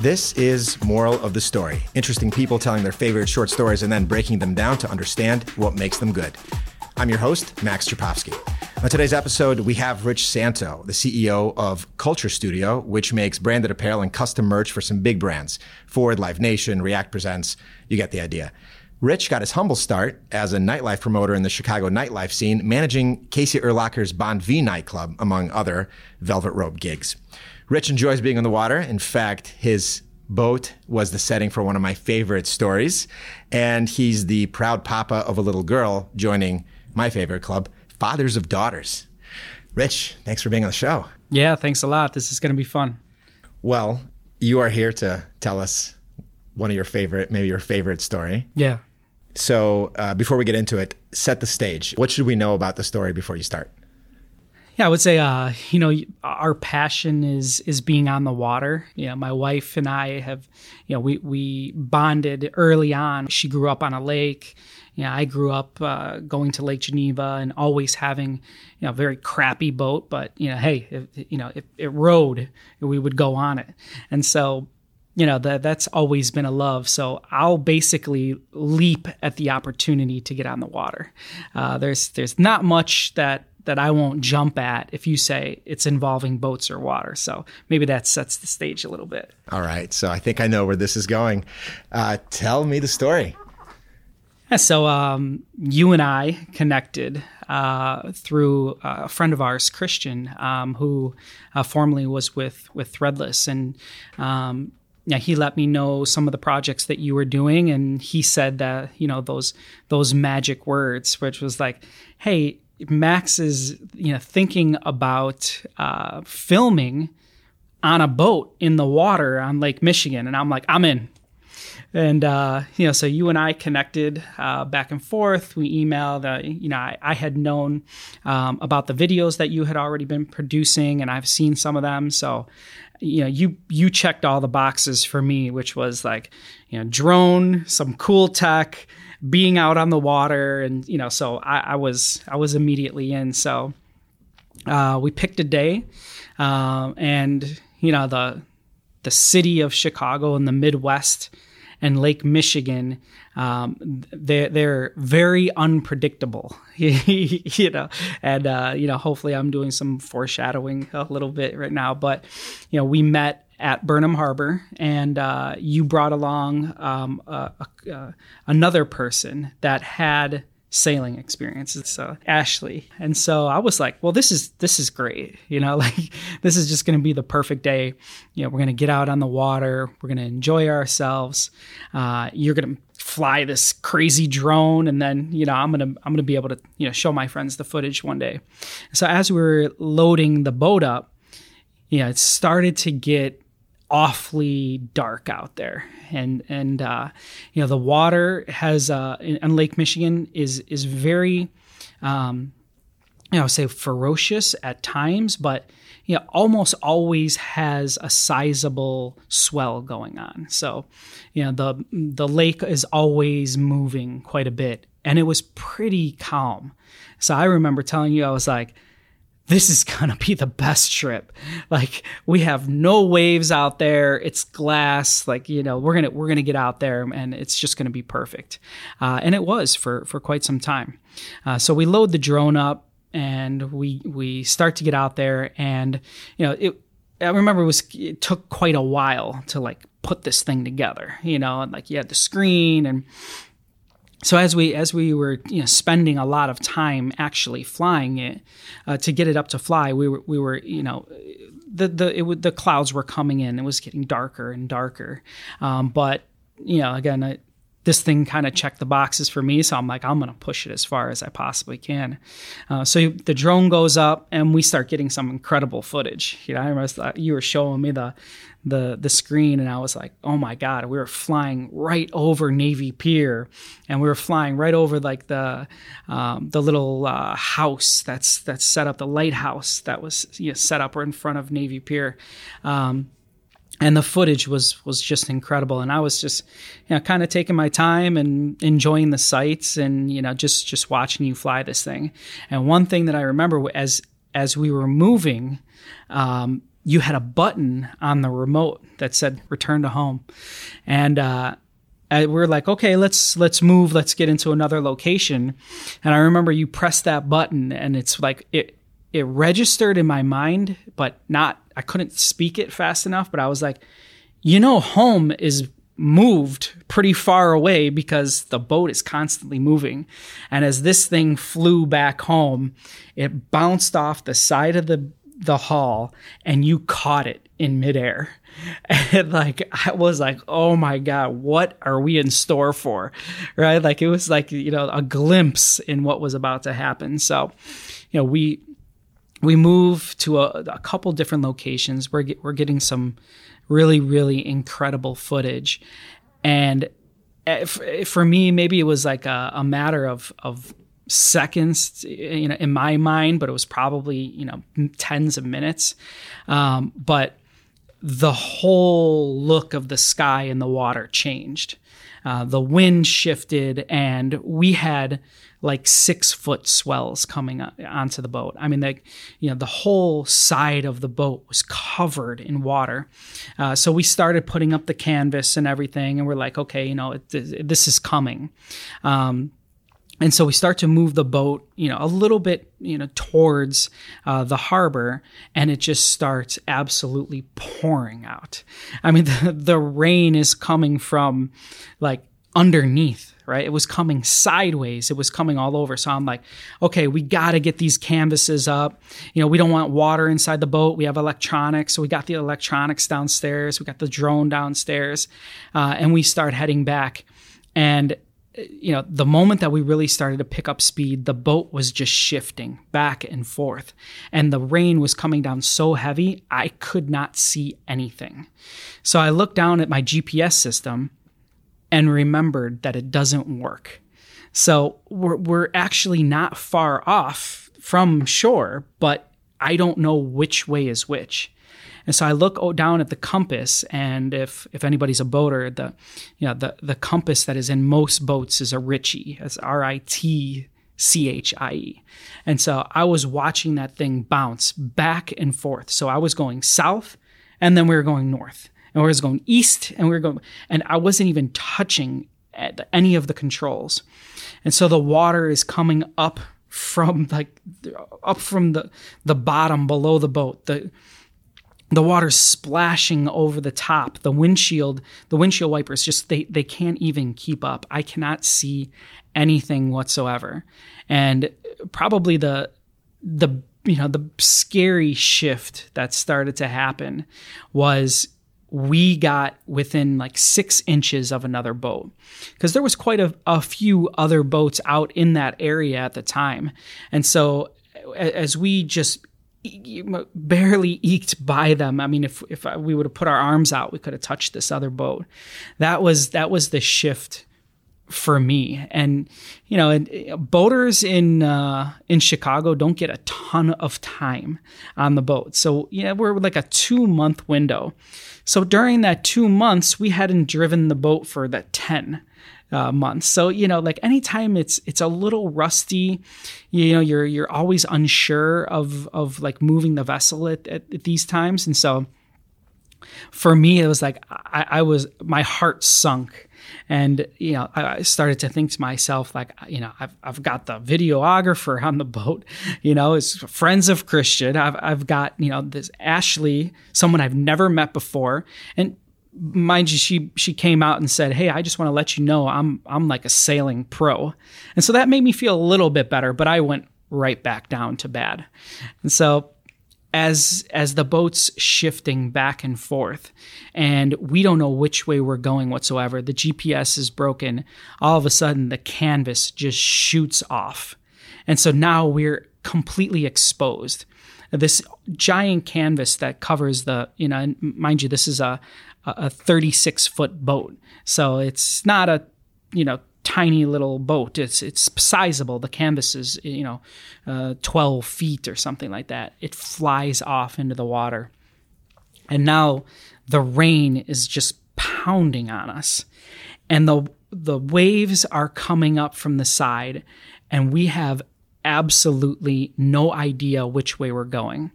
This is Moral of the Story. Interesting people telling their favorite short stories and then breaking them down to understand what makes them good. I'm your host, Max Czapowski. On today's episode, we have Rich Santo, the CEO of Culture Studio, which makes branded apparel and custom merch for some big brands Ford, Live Nation, React Presents. You get the idea. Rich got his humble start as a nightlife promoter in the Chicago nightlife scene, managing Casey Urlacher's Bon V nightclub, among other velvet rope gigs. Rich enjoys being on the water. In fact, his boat was the setting for one of my favorite stories. And he's the proud papa of a little girl joining my favorite club, Fathers of Daughters. Rich, thanks for being on the show. Yeah, thanks a lot. This is going to be fun. Well, you are here to tell us one of your favorite, maybe your favorite story. Yeah. So uh, before we get into it, set the stage. What should we know about the story before you start? Yeah, I would say, uh, you know, our passion is is being on the water. Know, my wife and I have, you know, we we bonded early on. She grew up on a lake. Know, I grew up uh, going to Lake Geneva and always having, you know, a very crappy boat. But you know, hey, if, you know, if it rode, we would go on it. And so, you know, that that's always been a love. So I'll basically leap at the opportunity to get on the water. Uh, there's there's not much that that I won't jump at if you say it's involving boats or water. So maybe that sets the stage a little bit. All right. So I think I know where this is going. Uh, tell me the story. So um, you and I connected uh, through a friend of ours, Christian, um, who uh, formerly was with with Threadless, and um, yeah, he let me know some of the projects that you were doing, and he said that you know those those magic words, which was like, "Hey, Max is you know thinking about uh, filming on a boat in the water on Lake Michigan, and I'm like, I'm in. And uh, you know, so you and I connected uh, back and forth. We emailed. Uh, you know, I, I had known um, about the videos that you had already been producing, and I've seen some of them. So, you know, you you checked all the boxes for me, which was like, you know, drone, some cool tech being out on the water, and you know, so I, I was I was immediately in. So uh, we picked a day, um, and you know the the city of Chicago in the Midwest and Lake Michigan, um, they're they're very unpredictable, you know. And uh, you know, hopefully, I'm doing some foreshadowing a little bit right now. But you know, we met at Burnham Harbor, and uh, you brought along um, a, a, another person that had sailing experiences so ashley. And so i was like well this is this is great. You know like this is just going to be the perfect day. You know we're going to get out on the water we're going to enjoy ourselves uh, you're going to fly this crazy drone and then you know i'm going to i'm going to be able to you know show my friends the footage one day. So as we were loading the boat up you know it started to get awfully dark out there. And and uh, you know the water has uh, in, Lake Michigan is is very um, you know say ferocious at times but you know almost always has a sizable swell going on. So you know the the lake is always moving quite a bit and it was pretty calm. So I remember telling you I was like this is to be the best trip. Like we have no waves out there. It's glass. Like, you know, we're to, we're to get out there and it's just to be perfect. Uh, and it was for, for quite some time. Uh, so we load the drone up and we, we start to get out there and, you know, it, I remember it was, it took quite a while to like put this thing together, you know, and like you had the screen and, so as we as we were you know, spending a lot of time actually flying it uh, to get it up to fly, we were we were you know the the it, the clouds were coming in. It was getting darker and darker, um, but you know again this thing kind of checked the boxes for me. So I'm like, I'm going to push it as far as I possibly can. Uh, so the drone goes up and we start getting some incredible footage. You know, I remember you were showing me the, the, the screen and I was like, oh my God, we were flying right over Navy Pier and we were flying right over like the, um, the little uh, house that's, that's set up, the lighthouse that was you know, set up right in front of Navy Pier. Um, and the footage was was just incredible and i was just you know kind of taking my time and enjoying the sights and you know just just watching you fly this thing and one thing that i remember as as we were moving um, you had a button on the remote that said return to home. And, uh, we're like, okay, let's let's move, let's get into another location. And I remember you pressed that button, and it's like it it registered in my mind, but not I couldn't speak it fast enough. But I was like, you know, home is moved pretty far away because the boat is constantly moving. And as this thing flew back home, it bounced off the side of the the hull and you caught it in midair. And like I was like, oh my God, what are we in store for? Right? Like it was like, you know, a glimpse in what was about to happen. So, you know, we we move to a, a couple different locations. We're get, we're getting some really really incredible footage, and eh, for me, maybe it was like a, a matter of of seconds, you know, in my mind, but it was probably you know tens of minutes. Um, but the whole look of the sky and the water changed. Uh, the wind shifted, and we had like six foot swells coming onto the boat. I mean, like you know, the whole side of the boat was covered in water. Uh, so we started putting up the canvas and everything, and we're like, okay, you know, it, this is coming. Um, and so we start to move the boat, you know, a little bit, you know, towards uh, the harbor, and it just starts absolutely pouring out. I mean, the, the rain is coming from like underneath, right? It was coming sideways. It was coming all over. So I'm like, okay, we got to get these canvases up. You know, we don't want water inside the boat. We have electronics. So we got the electronics downstairs. We got the drone downstairs. Uh, and we start heading back. And you know, the moment that we really started to pick up speed, the boat was just shifting back and forth. And the rain was coming down so heavy, I could not see anything. So I looked down at my GPS system and remembered that it doesn't work. So we're, we're actually not far off from shore, but I don't know which way is which. And so I look down at the compass, and if if anybody's a boater, the you know the the compass that is in most boats is a Ritchie. It's R I T C H I E. And so I was watching that thing bounce back and forth. So I was going south, and then we were going north, and we were going east, and we were going, and I wasn't even touching any of the controls. And so the water is coming up from like up from the the bottom below the boat. The the water's splashing over the top the windshield the windshield wipers just they they can't even keep up i cannot see anything whatsoever and probably the the you know the scary shift that started to happen was we got within like six inches of another boat because there was quite a, a few other boats out in that area at the time and so as we just barely eked by them. I mean, if if uh, we would have put our arms out, we could have touched this other boat. That was that was the shift for me. And you know, and uh, boaters in uh, in Chicago don't get a ton of time on the boat. So yeah, we're like a two month window. So during that two months, we hadn't driven the boat for the ten uh, months. So you know, like anytime it's it's a little rusty, you know, you're you're always unsure of of like moving the vessel at, at, at these times, and so for me, it was like I, I was my heart sunk and you know i started to think to myself like you know i've, I've got the videographer on the boat you know it's friends of christian. I've, I've got you know this ashley someone i've never met before. And mind you, she she came out and said, "Hey, I just want to let you know I'm I'm like a sailing pro," and so that made me feel a little bit better. But I went right back down to bad, and so as as the boat's shifting back and forth, and we don't know which way we're going whatsoever. The GPS is broken. All of a sudden, the canvas just shoots off, and so now we're completely exposed this giant canvas that covers the you know mind you this is a a 36 foot boat. So it's not a, you know, tiny little boat. It's it's sizable. The canvas is you know, uh, 12 feet or something like that. It flies off into the water, and now the rain is just pounding on us, and the the waves are coming up from the side, and we have absolutely no idea which way we're going.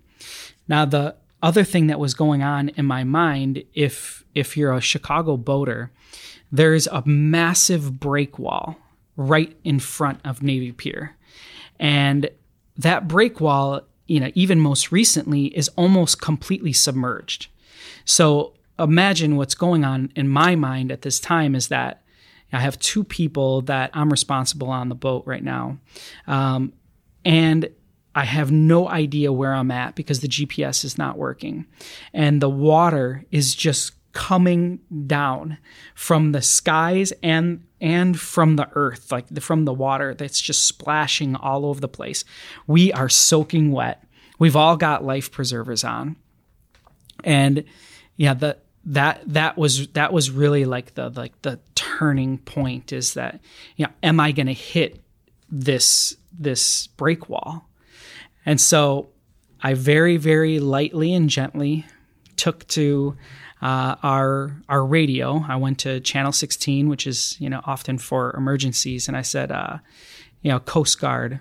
Now the other thing that was going on in my mind, if if you're a Chicago boater, there's a massive break wall right in front of Navy Pier, and that break wall, you know, even most recently, is almost completely submerged. So imagine what's going on in my mind at this time is that I have two people that I'm responsible on the boat right now. Um, and I have no idea where I'm at because the GPS is not working. And the water is just coming down from the skies and and from the earth like the, from the water that's just splashing all over the place. We are soaking wet. We've all got life preservers on. And yeah the that that was that was really like the like the turning point is that you know am i going to hit this this break wall? And so i very very lightly and gently took to uh, our our radio i went to channel 16 which is you know often for emergencies and i said uh, you know coast guard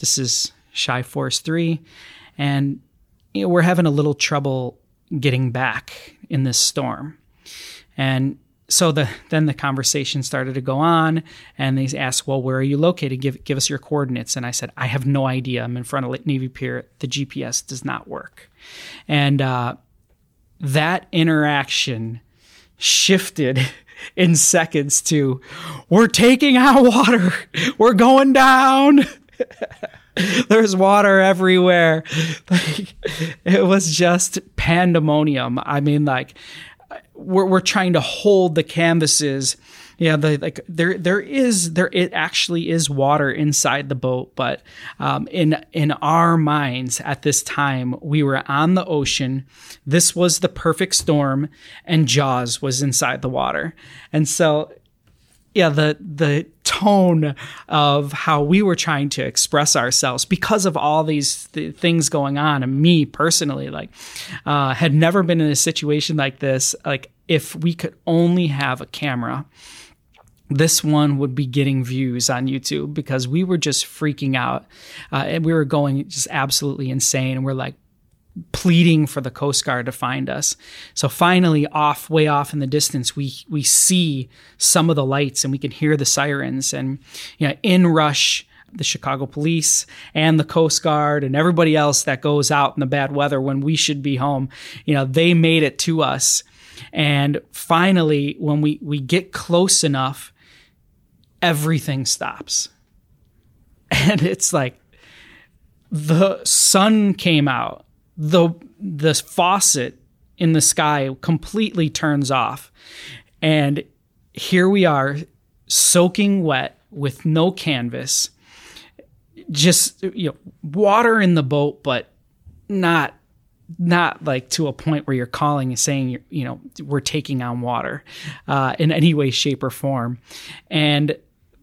this is Shy Force 3 and you know we're having a little trouble getting back in this storm. And so the then the conversation started to go on and they asked, Well, where are you located? Give give us your coordinates. And I said, I have no idea. I'm in front of Navy Pier. The GPS does not work. And uh, that interaction shifted in seconds to we're taking out water. We're going down. There's water everywhere. Like, it was just pandemonium. I mean, like we're we're trying to hold the canvases. Yeah, the like there there is there it actually is water inside the boat, but um, in in our minds at this time we were on the ocean. This was the perfect storm, and Jaws was inside the water, and so yeah the the tone of how we were trying to express ourselves because of all these th- things going on and me personally like uh, had never been in a situation like this like if we could only have a camera this one would be getting views on YouTube because we were just freaking out uh, and we were going just absolutely insane. And we're like, pleading for the Coast Guard to find us. So finally, off, way off in the distance, we we see some of the lights and we can hear the sirens. And you know, in rush the Chicago police and the Coast Guard and everybody else that goes out in the bad weather when we should be home. You know, they made it to us. And finally, when we, we get close enough, everything stops. And it's like the sun came out. The the faucet in the sky completely turns off. And here we are soaking wet with no canvas. Just you know water in the boat but not not like to a point where you're calling and saying you know we're taking on water uh, in any way shape or form. And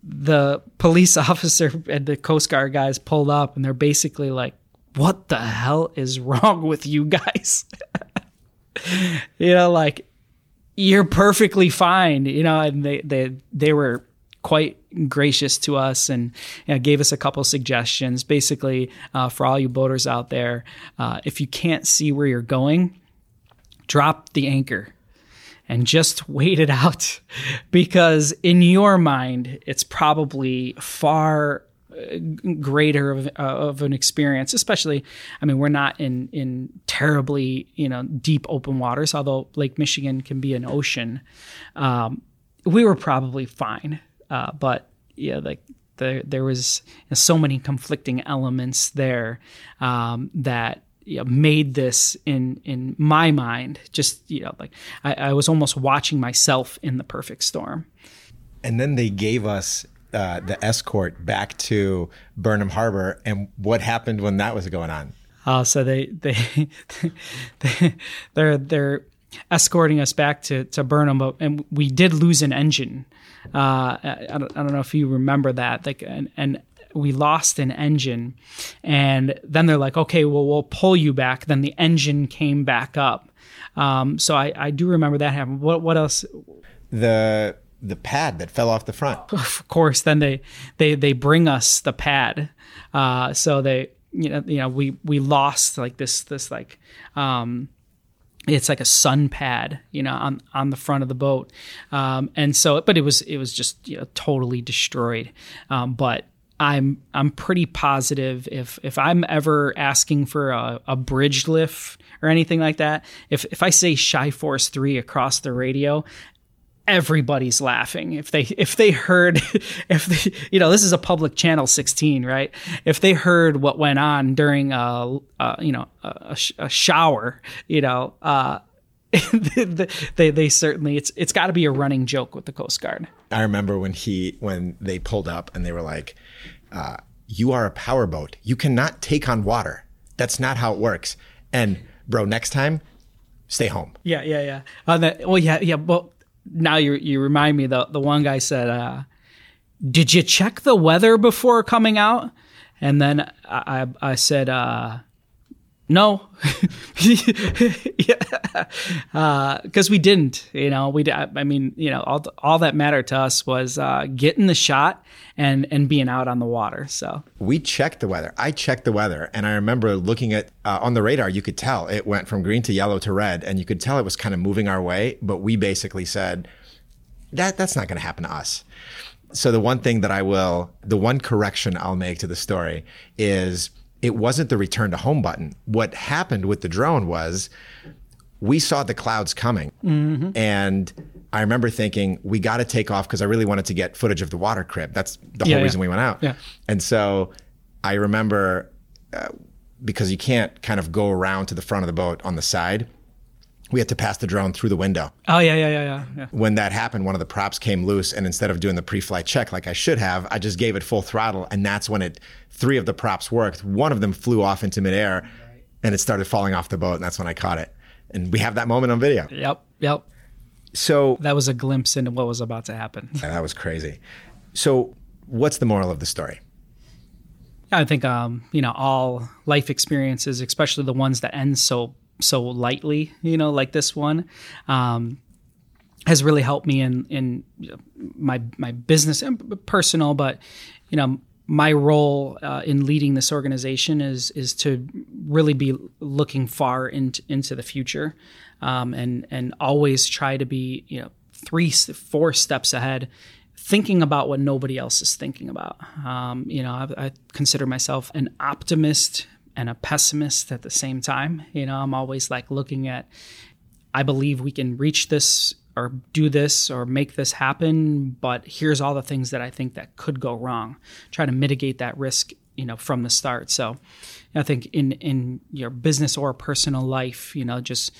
the police officer and the coast guard guys pulled up and they're basically like what the hell is wrong with you guys? you know, like you're perfectly fine, you know, and they they they were quite gracious to us and you know, gave us a couple suggestions. Basically, uh, for all you boaters out there, uh, if you can't see where you're going, drop the anchor and just wait it out. Because in your mind, it's probably far greater of, uh, of an experience especially i mean we're not in in terribly you know deep open waters although lake michigan can be an ocean. Um, we were probably fine uh, but yeah like the, there was so many conflicting elements there um, that you know, made this in in my mind just you know like I, I was almost watching myself in the perfect storm and then they gave us uh, the escort back to Burnham Harbor, and what happened when that was going on? Uh, so they they, they they're they're escorting us back to to Burnham, but and we did lose an engine. Uh, I, don't, I don't know if you remember that, like and, and we lost an engine, and then they're like, okay, well we'll pull you back. Then the engine came back up. Um, so I, I do remember that happened. What what else? The the pad that fell off the front. Of course, then they they they bring us the pad. Uh, so they you know you know we we lost like this this like um, it's like a sun pad, you know, on on the front of the boat, um, and so, but it was it was just you know totally destroyed. Um, but I'm I'm pretty positive if if I'm ever asking for a, a bridge lift or anything like that, if if I say Shy Force three across the radio, everybody's laughing. If they if they heard if they you know this is a public channel 16 right? If they heard what went on during a, a you know a, a, shower you know uh they they certainly it's it's got to be a running joke with the coast guard. I remember when he when they pulled up and they were like uh, you are a powerboat you cannot take on water. That's not how it works. And bro next time stay home. Yeah yeah yeah. Uh, that, well yeah yeah well now you you remind me the the one guy said, uh, "Did you check the weather before coming out?" And then I I, I said, uh, "No." yeah, because uh, we didn't. You know, we. I mean, you know, all all that mattered to us was uh, getting the shot and and being out on the water. So we checked the weather. I checked the weather, and I remember looking at uh, on the radar. You could tell it went from green to yellow to red, and you could tell it was kind of moving our way. But we basically said that that's not going to happen to us. So the one thing that I will, the one correction I'll make to the story is it wasn't the return to home button. What happened with the drone was we saw the clouds coming. Mm-hmm. And I remember thinking, we got to take off because I really wanted to get footage of the water crib. That's the whole yeah, reason we went out. Yeah. And so I remember uh, because you can't kind of go around to the front of the boat on the side. We had to pass the drone through the window. Oh yeah, yeah, yeah, yeah, yeah. When that happened, one of the props came loose, and instead of doing the pre-flight check like I should have, I just gave it full throttle, and that's when it three of the props worked. One of them flew off into midair, and it started falling off the boat, and that's when I caught it and we have that moment on video. Yep, yep. So that was a glimpse into what was about to happen. That was crazy. So, what's the moral of the story? I think um, you know all life experiences, especially the ones that end so so lightly, you know, like this one, um, has really helped me in in my my business and personal, but you know my role uh, in leading this organization is is to really be looking far into into the future, um, and and always try to be you know three four steps ahead, thinking about what nobody else is thinking about. Um, you know, I, I consider myself an optimist and a pessimist at the same time. You know, I'm always like looking at. I believe we can reach this or do this or make this happen but here's all the things that i think that could go wrong try to mitigate that risk you know from the start so i think in in your business or personal life you know just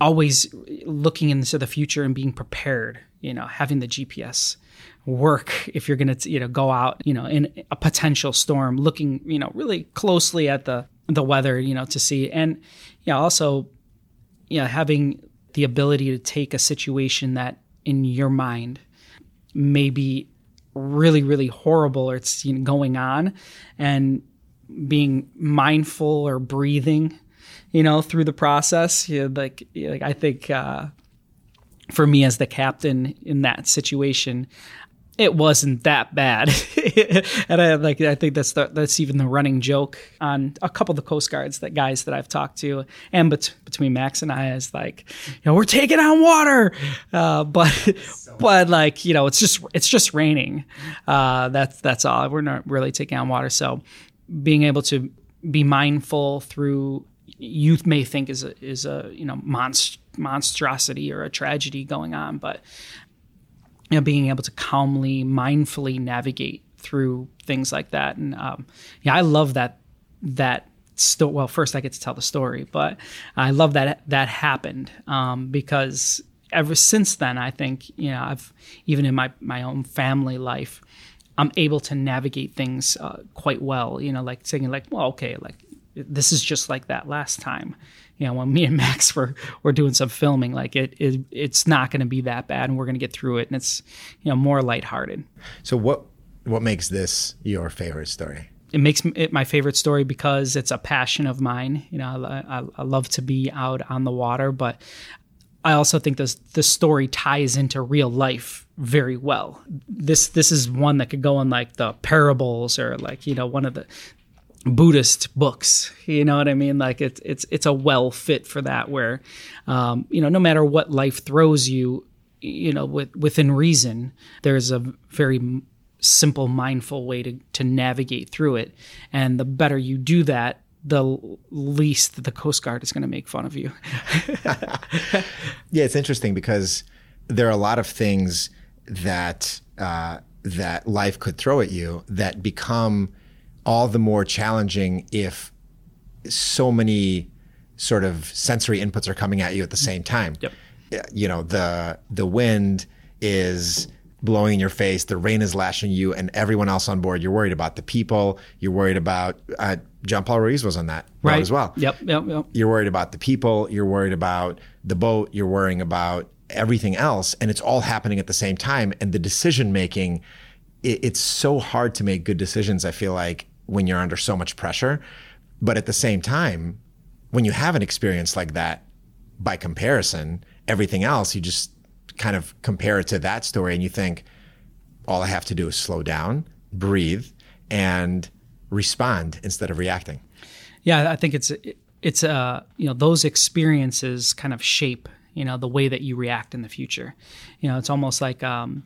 always looking into the future and being prepared you know having the gps work if you're going to you know go out you know in a potential storm looking you know really closely at the the weather you know to see. And yeah you know, also you know having the ability to take a situation that in your mind may be really really horrible or it's you know, going on and being mindful or breathing you know through the process you know, like like i think uh, for me as the captain in that situation it wasn't that bad, and I like I think that's the, that's even the running joke on a couple of the Coast Guards that guys that I've talked to, and bet- between Max and I is like, you know, we're taking on water, uh, but so but like you know, it's just it's just raining. Uh, that's that's all. We're not really taking on water, so being able to be mindful through youth may think is a is a you know monst- monstrosity or a tragedy going on, but you know, being able to calmly, mindfully navigate through things like that. And um, yeah, I love that that still well first i get to tell the story but i love that that happened um, because ever since then i think you know i've even in my my own family life i'm able to navigate things uh, quite well you know like saying like well okay like this is just like that last time you know, when me and Max were were doing some filming, like it, it it's not going to be that bad, and we're going to get through it, and it's you know more lighthearted. So what what makes this your favorite story? It makes it my favorite story because it's a passion of mine. You know, I, I, I love to be out on the water, but I also think this the story ties into real life very well. This this is one that could go in like the parables or like you know one of the Buddhist books. You know what I mean? Like it's it's it's a well fit for that. Where, um, you know, no matter what life throws you, you know, with, within reason, there's a very simple, mindful way to to navigate through it. And the better you do that, the least the Coast Guard is going to make fun of you. yeah, it's interesting because there are a lot of things that uh, that life could throw at you that become all the more challenging if so many sort of sensory inputs are coming at you at the same time. Yep. You know, the the wind is blowing in your face, the rain is lashing you, and everyone else on board. You're worried about the people. You're worried about. Uh, John Paul Ruiz was on that right. as well. Yep, yep, yep. You're worried about the people. You're worried about the boat. You're worrying about everything else, and it's all happening at the same time. And the decision making, it, it's so hard to make good decisions. I feel like when you're under so much pressure. But at the same time, when you have an experience like that, by comparison, everything else, you just kind of compare it to that story and you think, all I have to do is slow down, breathe, and respond instead of reacting. Yeah, I think it's it's uh you know those experiences kind of shape you know the way that you react in the future. You know, it's almost like um,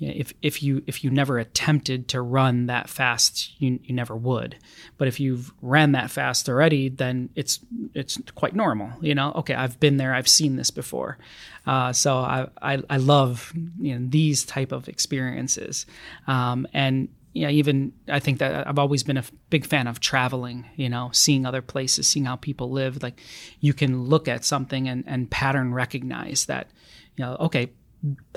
if if you if you never attempted to run that fast, you you never would. But if you've ran that fast already, then it's it's quite normal. You know, okay, I've been there, I've seen this before. Uh, so I, I, I love you know these type of experiences, um, and yeah, even I think that I've always been a big fan of traveling, you know, seeing other places, seeing how people live. Like you can look at something and, and pattern recognize that, you know, okay,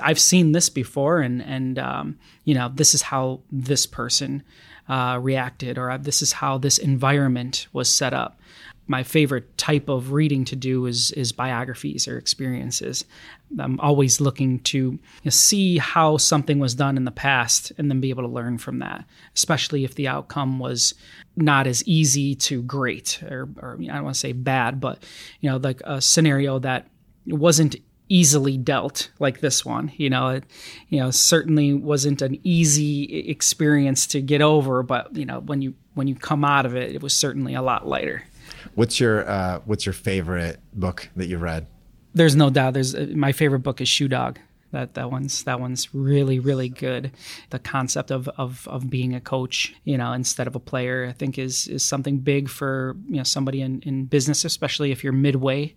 I've seen this before, and and um, you know this is how this person uh, reacted, or this is how this environment was set up. My favorite type of reading to do is is biographies or experiences. I'm always looking to you know, see how something was done in the past, and then be able to learn from that. Especially if the outcome was not as easy to great, or, or I don't want to say bad, but you know, like a scenario that wasn't easily dealt like this one. You know, it, you know, certainly wasn't an easy experience to get over, but you know, when you when you come out of it, it was certainly a lot lighter. What's your uh, What's your favorite book that you've read? There's no doubt. There's uh, my favorite book is Shoe Dog. That that one's that one's really really good. The concept of, of of being a coach, you know, instead of a player, I think is is something big for you know somebody in, in business, especially if you're midway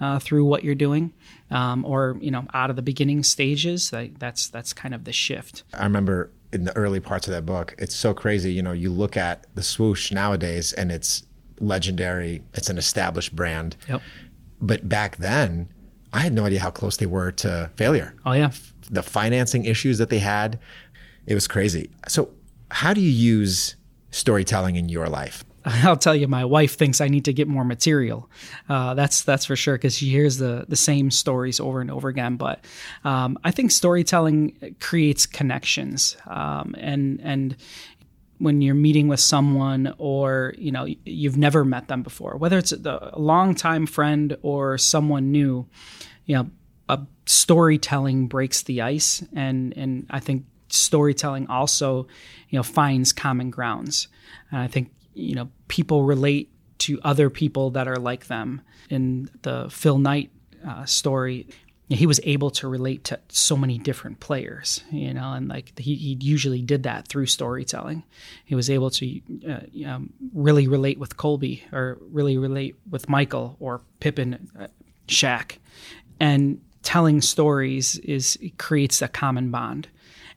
uh, through what you're doing, um, or you know, out of the beginning stages. Like that's that's kind of the shift. I remember in the early parts of that book, it's so crazy. You know, you look at the swoosh nowadays, and it's legendary. It's an established brand. Yep. But back then, I had no idea how close they were to failure. Oh yeah. The financing issues that they had, it was crazy. So, how do you use storytelling in your life? I'll tell you, my wife thinks I need to get more material. Uh, that's that's for sure because she hears the the same stories over and over again. But um, I think storytelling creates connections, um, and and when you're meeting with someone or you know you've never met them before, whether it's a, longtime friend or someone new, you know, a storytelling breaks the ice, and and I think storytelling also, you know, finds common grounds. And I think you know people relate to other people that are like them. In the Phil Knight uh, story, he was able to relate to so many different players, you know, and like he, he usually did that through storytelling. He was able to uh, you know, really relate with Kobe or really relate with Michael or Pippen, uh, Shaq, and telling stories is creates a common bond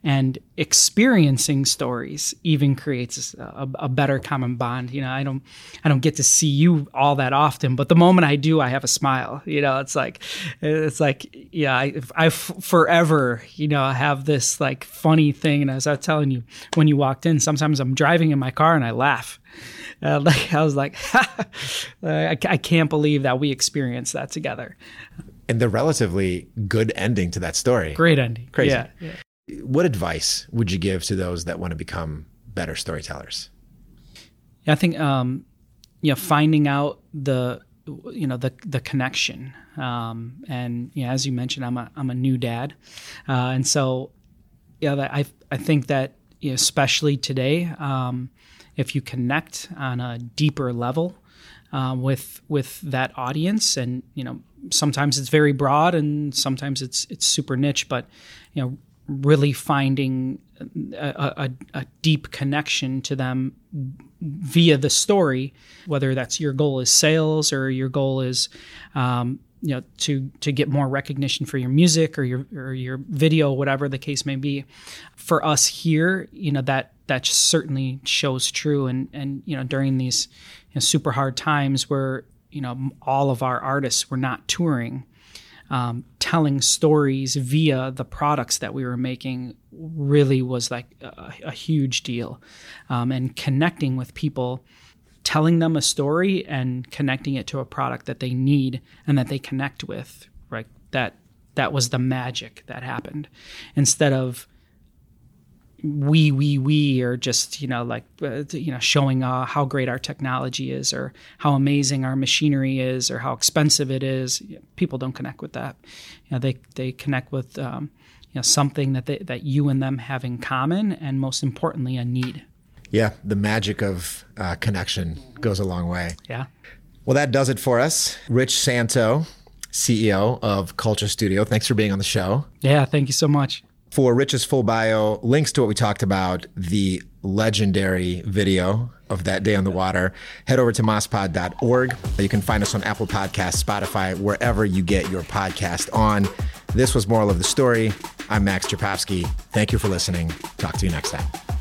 and experiencing stories even creates a, a, better common bond you know? I don't i don't get to see you all that often but the moment i do i have a smile you know? It's like it's like yeah i i forever you know I have this like funny thing. And as i was telling you when you walked in sometimes i'm driving in my car and i laugh. Uh, like i was like I, I can't believe that we experienced that together. And the relatively good ending to that story. Great ending. Crazy. Yeah, yeah what advice would you give to those that want to become better storytellers? Yeah, I think um, you know finding out the you know the the connection um, and yeah, as you mentioned, I'm a I'm a new dad, uh, and so yeah, I I think that you know, especially today, um, if you connect on a deeper level um, with with that audience, and you know sometimes it's very broad and sometimes it's it's super niche, but you know really finding a, a, a, deep connection to them via the story, whether that's your goal is sales or your goal is, um, you know, to to get more recognition for your music or your or your video, whatever the case may be. For us here, you know that that certainly shows true, and and you know during these you know, super hard times where you know all of our artists were not touring um, telling stories via the products that we were making really was like a, a huge deal. Um, and connecting with people, telling them a story and connecting it to a product that they need and that they connect with, right? That that was the magic that happened. Instead of we we we are just you know like uh, you know showing uh, how great our technology is or how amazing our machinery is or how expensive it is. People don't connect with that. You know they they connect with um, you know something that they, that you and them have in common and most importantly a need. Yeah the magic of uh, connection goes a long way. Yeah. Well that does it for us. Rich santo ceo of culture studio thanks for being on the show. Yeah thank you so much for Rich's full bio, links to what we talked about, the legendary video of that day on the water, head over to mosspod.org. You can find us on Apple Podcasts, Spotify, wherever you get your podcast on. This was Moral of the Story. I'm Max Czapowski. Thank you for listening. Talk to you next time.